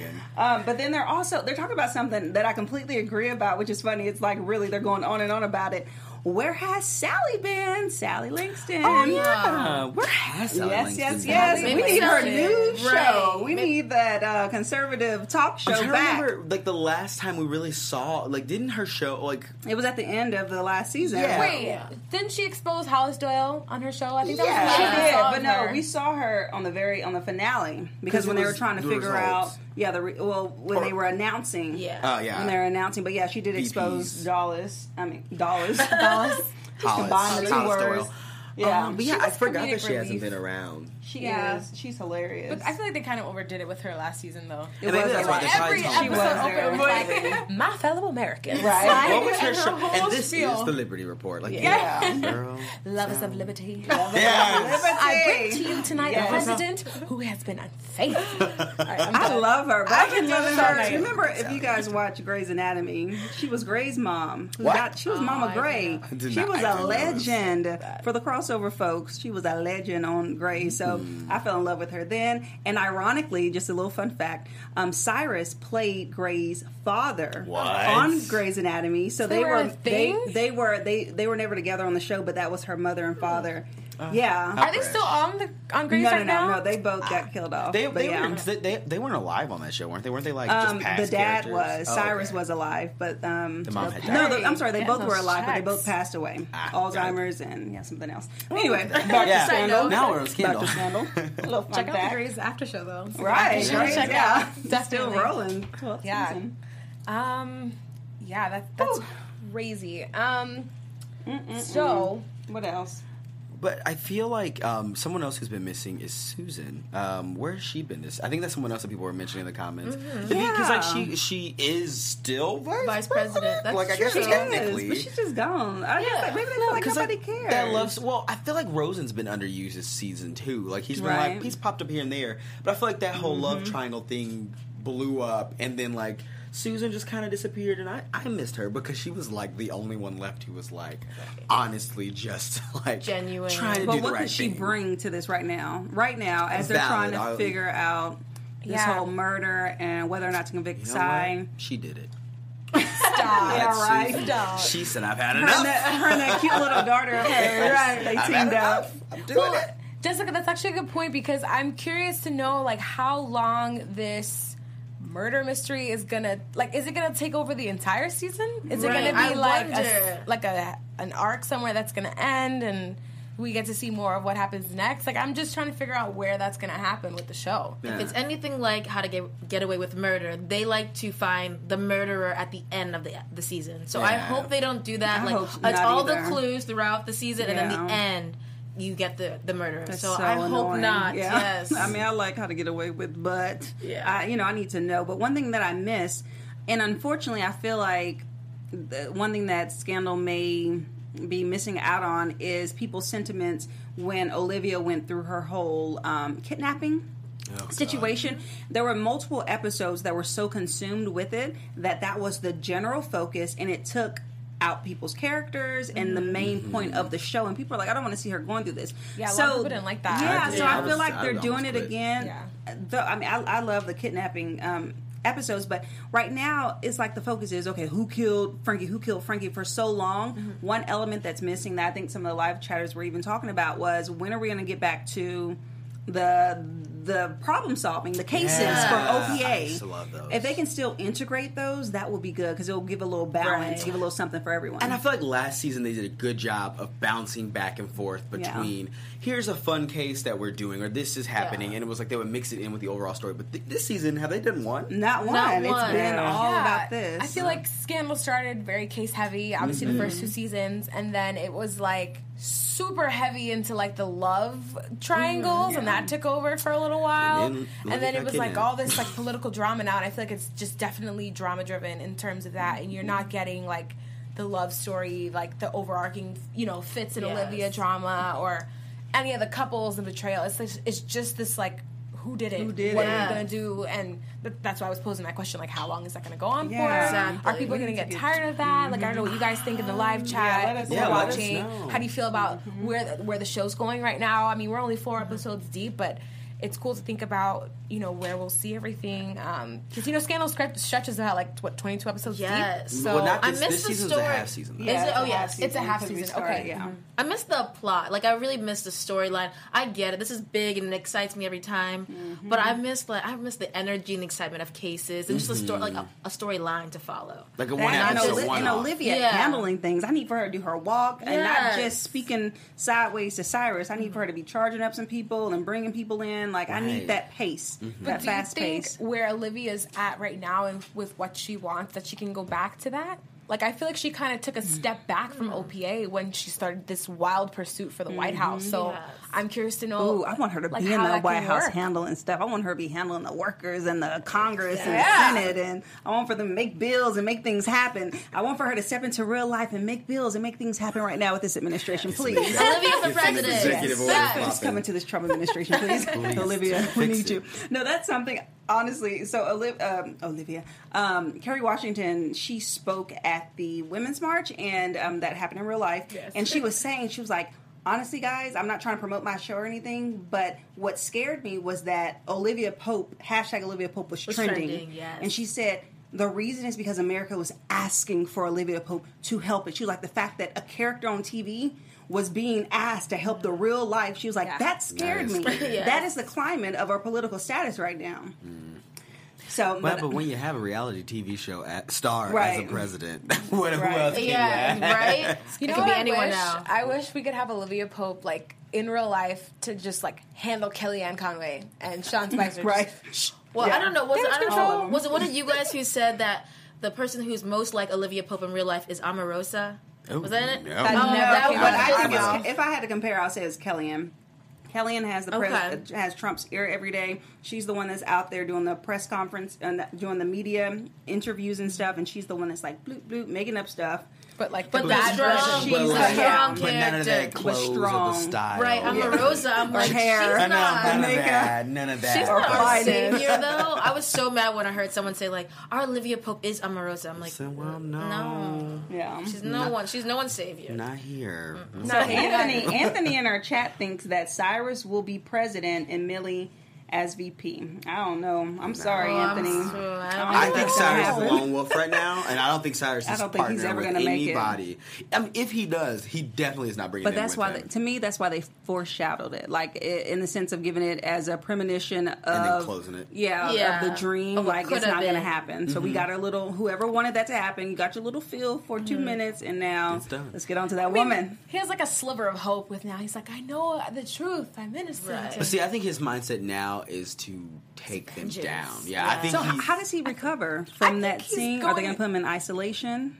Um, but then they're also they're talking about something that I completely agree about, which is funny. It's like really they're going on and on about it. Where has Sally been? Sally Langston. Oh yeah, where has Sally Yes, Langston yes, been? yes. We need her new news show. Right. We Maybe- need that uh, conservative talk show I'm back. remember, like the last time we really saw, like, didn't her show, like, It was at the end of the last season. Yeah. Wait, didn't she expose Hollis Doyle on her show? I think that Yeah, was she the last we did, saw but no, her. we saw her on the very on the finale because when it they were trying to figure results. out, yeah, the re, well when Or- they were announcing, Yeah. oh yeah, when they were announcing, but yeah, she did expose VPs. dollars. I mean, dollars. Dallas. Hollis, combine the two Hollis words. Doyle. Yeah, Um, but yeah, I forgot that she hasn't been around. She Yeah. is. She's hilarious. But I feel like they kind of overdid it with her last season, though. It And was that's a why lot. Every talking episode was about opened with like, my fellow Americans. Right. Like, What was her and show? And this spiel. is the Liberty Report. Like, Yeah. yeah, girl. Lovers of liberty. Yes. I bring to you tonight Yes. a president who has been unfaithful. All right, I'm I done. love her. But I, I can can do remember this all her. Remember, if you guys watch Grey's Anatomy, she was Grey's mom. Who What? got- she was Mama oh, Grey. She was I a didn't know this. legend for the crossover folks. She was a legend on Grey. So mm-hmm. So I fell in love with her then. And ironically, just a little fun fact: um, Cyrus played Grey's father What? on Grey's Anatomy. So they, They were were they they were they they were never together on the show, but that was her mother and father. Yeah. Are they still on the on Grey's no, no, right no, now? no. They both got killed off. They, but they, yeah. were, they, they, they weren't alive on that show, weren't they? Weren't they like Um, just past the dad characters? was Oh, Cyrus okay. was alive, but um, The mom had no, died. the, I'm sorry, they Get both those were alive, but they checks. both passed away. Ah, Alzheimer's and yeah, something else. Anyway, back to Yeah. scandal. Now we're on Scandal. Back to scandal. A little fun Check out fact. the Grey's after show though. Right, Sure, right, check yeah. out. Still Definitely. rolling. 12th Yeah. season. Um, yeah, that that's crazy. Um, so What else? But I feel like um, someone else who's been missing is Susan. Um, where has she been? This I think that's someone else that people were mentioning in the comments. Because like Yeah. she she is still vice, Vice president. That's like I guess. She technically. is, but she's just gone. I guess Yeah. like, maybe they feel like nobody like, cares. That loves well. I feel like Rosen's been underused this season too. Like he's been Right. Mm-hmm. like he's popped up here and there, but I feel like that whole love triangle thing blew up, and then like Susan just kind of disappeared, and I I missed her because she was like the only one left who was like honestly just like Genuine. trying to But do the what right can she bring to this right now? Right now, as they're Valid. trying to I- figure out this Yeah. whole murder and whether or not to convict You know Cy. what? She did it. stop. Yeah, right. Stop. She said, "I've had Her enough. and, that, her and that cute little daughter of hers. right. They I've had teamed up. enough. I'm doing Well, it." Jessica, that's actually a good point because I'm curious to know like how long this murder mystery is gonna like. Is it gonna take over the entire season? Is Right. it gonna be I like a, like a an arc somewhere that's gonna end and we get to see more of what happens next? Like I'm just trying to figure out where that's gonna happen with the show. Yeah. If it's anything like How to Get Get Away with Murder, they like to find the murderer at the end of the the season. So I hope they don't do that. I like hope it's all either. the clues throughout the season, and then the end you get the the murderer. That's so, so I hope not. Yeah. Yes. I mean, I like how to get away with, but Yeah. I, you know, I need to know. But one thing that I miss, and unfortunately, I feel like the one thing that Scandal may be missing out on is people's sentiments when Olivia went through her whole um, kidnapping situation there were multiple episodes that were so consumed with it that that was the general focus and it took out people's characters and the main point of the show and people are like i don't want to see her going through this Yeah, a lot so of people didn't like that. yeah I did. so I i, feel like I they're almost doing it quit. again Yeah. Though, i mean I, I love the kidnapping um episodes but right now it's like the focus is okay who killed frankie who killed frankie for so long Mm-hmm. one element that's missing that i think some of the live chatters were even talking about was when are we going to get back to the the problem solving the cases Yeah. for opa used to love those. if they can still integrate those that will be good because it'll give a little balance Right. give a little something for everyone And I feel like last season they did a good job of bouncing back and forth between here's a fun case that we're doing or this is happening, Yeah. and it was like they would mix it in with the overall story. But th- this season, have they done one? not one Not it's one. been all Yeah, about this I feel like Scandal started very case heavy, obviously the mm-hmm. first two seasons, and then it was like super heavy into like the love triangles, and that took over for a little while. And And then then, it was like all this like political drama now, and I feel like it's just definitely drama driven in terms of that, and you're not getting like the love story, like the overarching, you know, Fitz and Yes. Olivia drama or any of the couples and betrayal. It's it's just this like. Who did it? Who did what it? are we gonna do? And th- that's why I was posing that question: like, how long is that gonna go on Yeah. for? Exactly. Are people We gonna need to get get- tired of that? Like, I don't know what you guys think in the live chat. let us who know. Yeah, let us watching. know. How do you feel about mm-hmm. where the, where the show's going right now? I mean, we're only 4 episodes deep, but it's cool to think about you know where we'll see everything because you know Scandal script stretches out like what 22 episodes Yes. deep. So well, not I missed this the story. a half season. though. Is it? Oh, yes. It's a half because we season. Okay. yeah I missed the plot. Like I really missed the storyline. I get it. This is big and it excites me every time. Mm-hmm. But I missed like I missed the energy and excitement of cases and just a story like a, a storyline to follow. Like a That one and, episode, Oli- one and. Olivia Yeah. handling things. I need for her to do her walk and not just speaking sideways to Cyrus. I need for her to be charging up some people and bringing people in. Like I need that pace, Mm-hmm. that do you fast think pace. where Olivia's at right now and with what she wants that she can go back to that? Like I feel like she kind of took a step back from OPA when she started this wild pursuit for the White House. So Yes. I'm curious to know. Ooh, I want her to like, be in the White House work. handling stuff. I want her to be handling the workers and the Congress Yeah. and the Senate, and I want for them to make bills and make things happen. I want for her to step into real life and make bills and make things happen right now with this administration, please. Olivia for president. executive order Yes. flopping. Just come into this Trump administration, please. Olivia, we Fix need you. No, that's something, honestly. So, Oliv- um, Olivia, um, Kerry Washington, she spoke at the Women's March, and um, that happened in real life. Yes. And she was saying, she was like, honestly, guys, I'm not trying to promote my show or anything, but what scared me was that Olivia Pope hashtag Olivia Pope was, Was trending, trending, yes. and she said. The reason is because America was asking for Olivia Pope to help it. She was like the fact that a character on TV was being asked to help the real life. She was like, Yeah. that scared me. Yes. That is the climate of our political status right now. So, Well, but, but when you have a reality TV show at, star as a president, what, who Right. else can Yeah, you right. You it know could what be I anyone wish? now. I wish we could have Olivia Pope like in real life to just like handle Kellyanne Conway and Sean Spicer. right. Just- Well, Yeah. I don't know. Was it, I don't know. Was it one of you guys who said that the person who's most like Olivia Pope in real life is Omarosa? Oh, Was that it? no. That Oh, never that came was But I just think it's, if I had to compare, I'll say it's Kellyanne. Kellyanne has the pres- Okay. uh, has Trump's ear every day. She's the one that's out there doing the press conference and doing the media interviews and stuff, and she's the one that's like bloop bloop making up stuff. But like But the the bad strong- version. she's but a like- strong but none of that character. clothes or the style. Right, Omarosa. I'm like, hair. she's I know, not. none of makeup. that. None of that. She's Or not our savior, though. I was so mad when I heard someone say like, "Our Olivia Pope is Omarosa." I'm like, So, well, no. no, Yeah. she's no one. She's no one's savior. Not here. So Anthony, Anthony in our chat thinks that Cyrus will be president and Mellie as VP. I don't know. I'm sorry, I'm Anthony. so- I don't don't I think think Cyrus is a lone wolf right now, and I don't think Cyrus is I don't think he's partnering with gonna it. anybody. I mean, if he does, he definitely is not bringing. But that's why, they, to me, that's why they foreshadowed it, like i- in the sense of giving it as a premonition of then closing it. Yeah, Yeah. of the dream. Of like it's not going to been. happen. So we Mm-hmm. got our little. Whoever wanted that to happen, got your little feel for 2 Mm-hmm. minutes, and now It's done. let's get on to that I mean, woman. He has like a sliver of hope with now. He's like, I know the truth. I'm innocent. Right. But see, I think his mindset now is to take them down. Yeah, I think So he. how does he recover I from think that he's scene? Are they going- going to put him in isolation?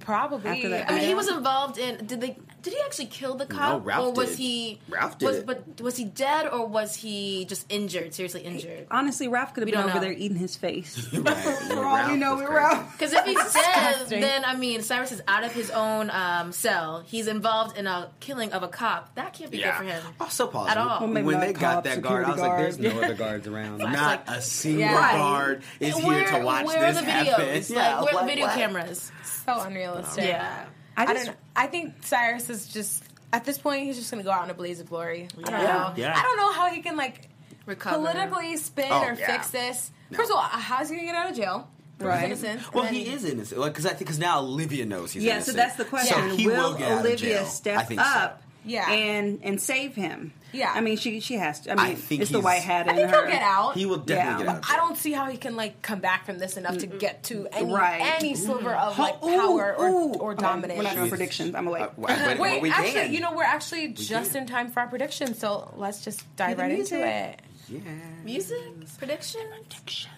Probably. After that I mean, he was involved in. Did they? Did he actually kill the cop, Ralph or was did. he? Ralph did Was, it. but was he dead, or was he just injured? Seriously injured? Honestly, Ralph could have been over know. there eating his face. Right, For all you know, was we crazy. Ralph. Because if he's dead, then I mean, Cyrus is out of his own um, cell. He's involved in a killing of a cop. That can't be Yeah. good for him. Also possible. At all. Well, when they cop, got that guard, I was like, "There's no other guards around. Like- Not a single Yeah. guard is here to watch where this are the happen." videos? Yeah, like, where are the video cameras? so unrealistic. Yeah. I I, just, don't know. I think Cyrus is just at this point he's just gonna go out in a blaze of glory. I don't Yeah. know. Yeah. I don't know how he can like Recover. politically spin Oh, or yeah. fix this. First of all, how's he gonna get out of jail? Right. his innocence. Well, And he is innocent. Like, because I think because now Olivia knows he's yeah, innocent. so that's the question. So he will, will get out of Olivia jail. I step think so. up Yeah. and and save him? Yeah. I mean, she she has to. I mean, I think it's the white hat I in think her. he'll get out. He will definitely Yeah. get out. I don't see how he can like come back from this enough to get to any Right. any sliver of like Ooh, power or, ooh. or Okay, domination. We're not doing predictions. I'm away. Uh, wait, wait, Wait, we actually, can. you know, we're actually just can. in time for our prediction, so let's just dive right music. into it. Yeah. Music prediction. Prediction.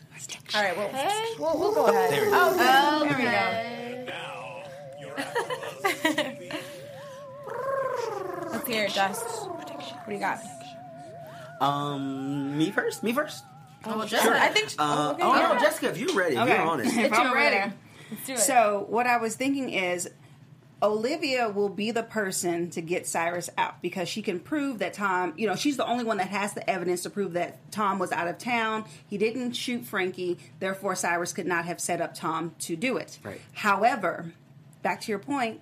All right, well, Hey. we'll, we'll go ahead. There we go. Oh, Okay. there we go. Let's hear it, Dust. What do you got? Um, me first. Me first. Oh, well, Sure. I think. Uh, okay, oh yeah. no, Jessica, if you're ready, if Okay. you're on it. If I'm ready. ready, let's do it. So what I was thinking is Olivia will be the person to get Cyrus out because she can prove that Tom, you know, she's the only one that has the evidence to prove that Tom was out of town. He didn't shoot Frankie, therefore Cyrus could not have set up Tom to do it. Right. However, back to your point,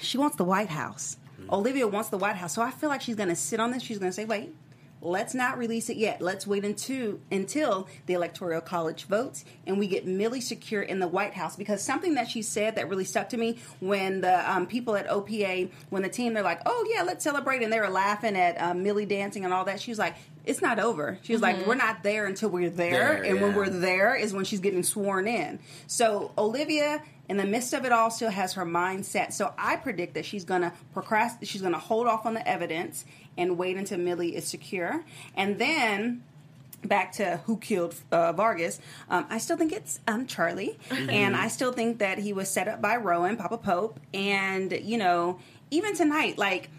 she wants the White House. Olivia wants the White House. So I feel like she's going to sit on this. She's going to say, wait, let's not release it yet. Let's wait until, until the Electoral College votes and we get Mellie secure in the White House. Because something that she said that really stuck to me when the um, people at OPA, when the team, they're like, oh, yeah, let's celebrate. And they were laughing at um, Mellie dancing and all that. She was like, it's not over. She was like, we're not there until we're there. There, and when we're there is when she's getting sworn in. So Olivia, in the midst of it all, still has her mind set. So I predict that she's gonna procrastinate. She's gonna hold off on the evidence and wait until Mellie is secure, and then. Back to who killed uh, Vargas. Um, I still think it's um, Charlie, and I still think that he was set up by Rowan, Papa Pope, and you know, even tonight, like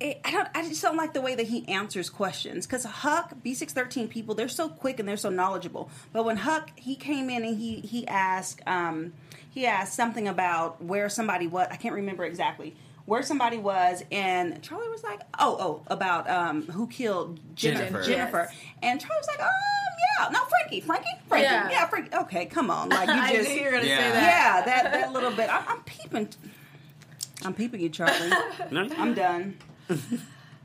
it, I don't. I just don't like the way that he answers questions because Huck, B six thirteen people, they're so quick and they're so knowledgeable. But when Huck he came in and he he asked um, he asked something about where somebody was. I can't remember exactly where somebody was, and Charlie was like, "Oh, oh, about um, who killed Jennifer." Jennifer. Jennifer. And Charlie was like, "Um, yeah, no, Frankie, Frankie, Frankie, Yeah. yeah, Frankie. Okay, come on, like you I just knew you were gonna Yeah. say that. yeah, that that little bit. I'm, I'm peeping. I'm peeping you, Charlie. I'm done.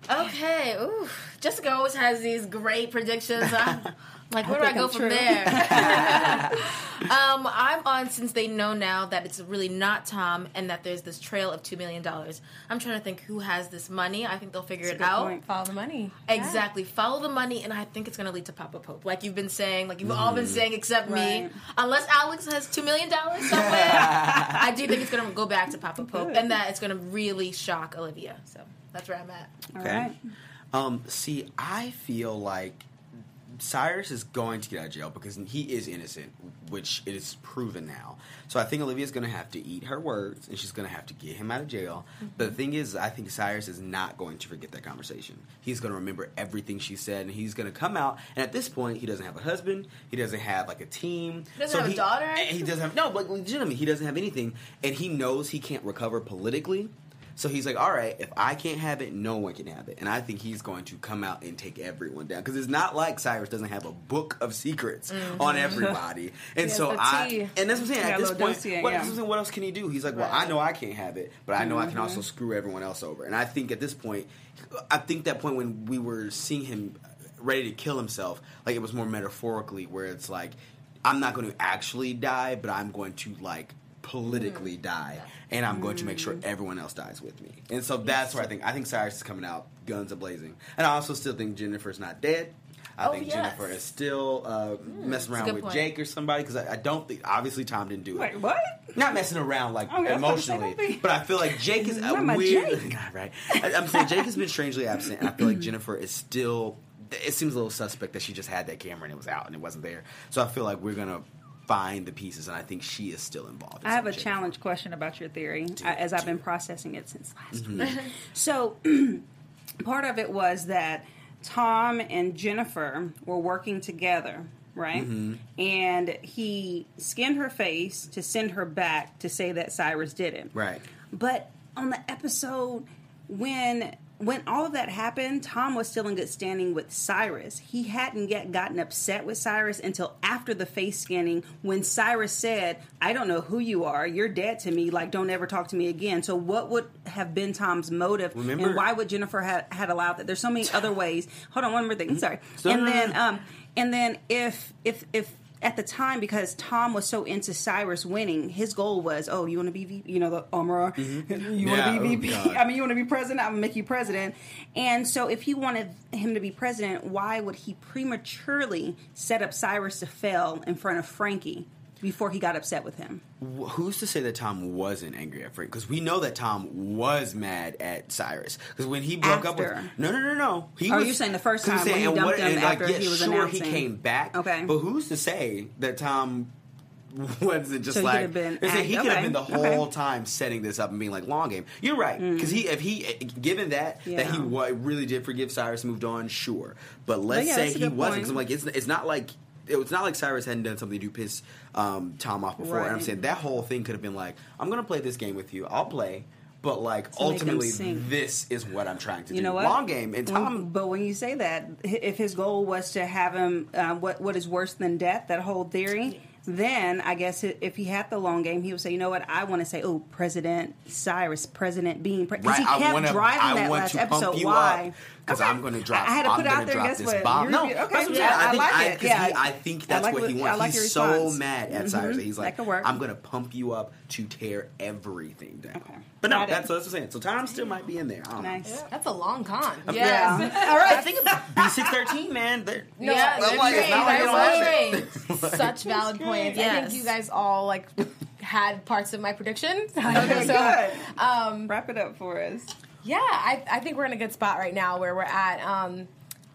Okay, ooh. Jessica always has these great predictions. I'm like, where do I go I'm from true. there? um, I'm on since they know now that it's really not Tom and that there's this trail of $2 million. I'm trying to think who has this money. I think they'll figure That's it out. point. Follow the money. Exactly. Follow the money, and I think it's going to lead to Papa Pope. Like you've been saying, like you've all been saying, except me. Unless Alex has $2 million somewhere, I do think it's going to go back to Papa Pope and that it's going to really shock Olivia. So that's where I'm at. All Okay. right. Um, see, I feel like Cyrus is going to get out of jail because he is innocent, which it is proven now. So I think Olivia's going to have to eat her words, and she's going to have to get him out of jail. But the thing is, I think Cyrus is not going to forget that conversation. He's going to remember everything she said, and he's going to come out. And at this point, he doesn't have a husband. He doesn't have like a team. He doesn't have a daughter? He doesn't have no, like legitimately, he doesn't have anything, and he knows he can't recover politically. So he's like, all right, if I can't have it, no one can have it. And I think he's going to come out and take everyone down. Because it's not like Cyrus doesn't have a book of secrets on everybody. And so I, and that's what I'm saying. At this point, dossier, what, yeah. what saying, what else can he do? He's like, well, I know I can't have it, but I know I can also screw everyone else over. And I think at this point, I think that point when we were seeing him ready to kill himself, like it was more metaphorically, where it's like, I'm not going to actually die, but I'm going to like politically mm. die, and I'm going to make sure mm. everyone else dies with me. And so that's where I think I think Cyrus is coming out guns a blazing, and I also still think Jennifer's not dead. I Oh, think yes. Jennifer is still uh, mm, messing around with point. Jake or somebody because I, I don't think obviously Tom didn't do it. Wait, what? Not messing around like oh, Okay, I was about to say, emotionally, but I feel like Jake is a my weird. Jake. God, right? I, I'm saying Jake has been strangely absent, and I feel like Jennifer is still. It seems a little suspect that she just had that camera and it was out and it wasn't there. So I feel like we're gonna find the pieces, and I think she is still involved. in I have a challenge question about your theory I- as I've been processing it since last Mm-hmm. week. So, part of it was that Tom and Jennifer were working together, right? Mm-hmm. And he skinned her face to send her back to say that Cyrus did it. Right. But on the episode when when all of that happened, Tom was still in good standing with Cyrus. He hadn't yet gotten upset with Cyrus until after the face scanning when Cyrus said, I don't know who you are. You're dead to me. Like, don't ever talk to me again. So, what would have been Tom's motive? Remember- and why would Jennifer have had allowed that? There's so many other ways. Hold on, one more thing. I'm sorry. No, and then, um, and then if if if at the time because Tom was so into Cyrus winning, his goal was, oh, you want to be, VP, you know, the Omar, you want to Mm-hmm. Be oh, VP. God. I mean, you want to be president. I'm gonna make you president. And so, if he wanted him to be president, why would he prematurely set up Cyrus to fail in front of Frankie before he got upset with him? Who's to say that Tom wasn't angry at Frank? Because we know that Tom was mad at Cyrus. Because when he broke up with After. no, no, no, no. He Oh, was, you're saying the first I'm time when he dumped him and, after yeah, he was sure announcing. he came back. Okay. but who's to say that Tom wasn't just So he like could have been They're he could have okay, been the okay. whole time setting this up and being like long game. You're right mm. because he if he eh, given that that he Yeah. really did forgive Cyrus and moved on, sure. But let's yeah, say he wasn't because I'm like it's it's not like. It's not like Cyrus hadn't done something to piss um, Tom off before. And I'm saying that whole thing could have been like, I'm going to play this game with you. I'll play, but like To ultimately, this is what I'm trying to You do. know what? Long game. And When- Tom, but when you say that, if his goal was to have him, uh, what what is worse than death? That whole theory. Then I guess if he had the long game, he would say, "You know what? I want to say, oh, President Cyrus, President being because right? he kept I want to. driving I that want last to pump episode. you Why? Because Okay. I'm going to drop. I had to I'm put out there. Guess what? bomb. No, okay. that's what I'm I think, like I, it. 'cause Yeah. he, I think I that's like what what- he I wants. like He's so mad at Mhm. Cyrus that he's That like, could work. I'm going to pump you up to tear everything down. Okay. But no, Got that's what I'm saying. So Tom still might be in there. I don't. Nice. That's a long con. Yeah, All right. I think it's B613, man. They're, No, Yeah, that's they're like, great. not like They're they great. it. Such valid points. I think you guys all like had parts of my predictions. Okay, so, good. um, Wrap it up for us. yeah, I, I think we're in a good spot right now where we're at. Um,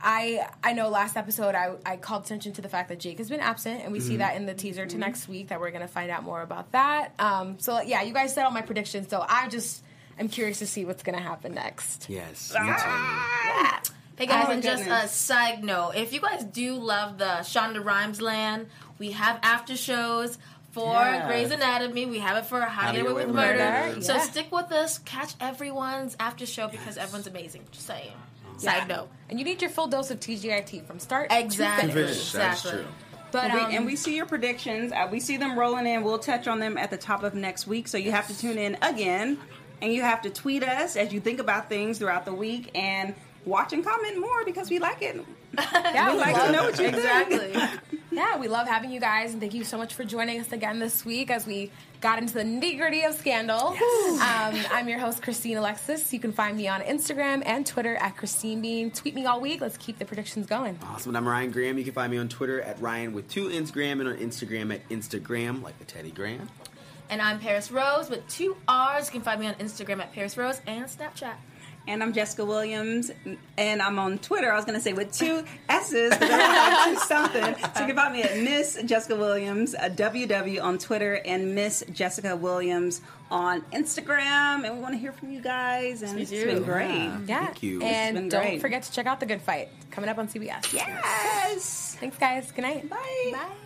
I I know last episode I, I called attention to the fact that Jake has been absent, and we see that in the teaser to next week that we're going to find out more about that. Um, so yeah, you guys said all my predictions, so I just am curious to see what's going to happen next. Yes, me Ah! too. Hey guys, Oh, and just a side note: if you guys do love the Shonda Rhimes land, we have after shows for Yeah. Grey's Anatomy. We have it for How to Get Away with Murder. Murder, So stick with us. Catch everyone's after show because everyone's amazing. Just saying. Side note. And you need your full dose of TGIT from start Exactly. to finish. Exactly. that's Exactly. true. But And we, um, and we see your predictions. Uh, we see them rolling in. We'll touch on them at the top of next week. So you have to tune in again And you have to tweet us as you think about things throughout the week and watch and comment more because we like it. Yeah, we like to know what you think. exactly. Yeah, we love having you guys, and thank you so much for joining us again this week as we got into the nitty gritty of scandal. Um, I'm your host, Christine Alexis. You can find me on Instagram and Twitter at Christine Bean. Tweet me all week. Let's keep the predictions going. Awesome. And I'm Ryan Graham. You can find me on Twitter at Ryan with two Instagram and on Instagram at Instagram, like the Teddy Graham. And I'm Paris Rose with two R's. You can find me on Instagram at Paris Rose and Snapchat. And I'm Jessica Williams, and I'm on Twitter. I was going to say with two S's, because I like two something. So you can find me at Miss Jessica Williams, uh, WW on Twitter, and Miss Jessica Williams on Instagram. And we want to hear from you guys, and it's been great. Yeah. Thank you. And It's been don't great. forget to check out The Good Fight coming up on CBS. Yes. Thanks, guys. Good night. Bye. Bye.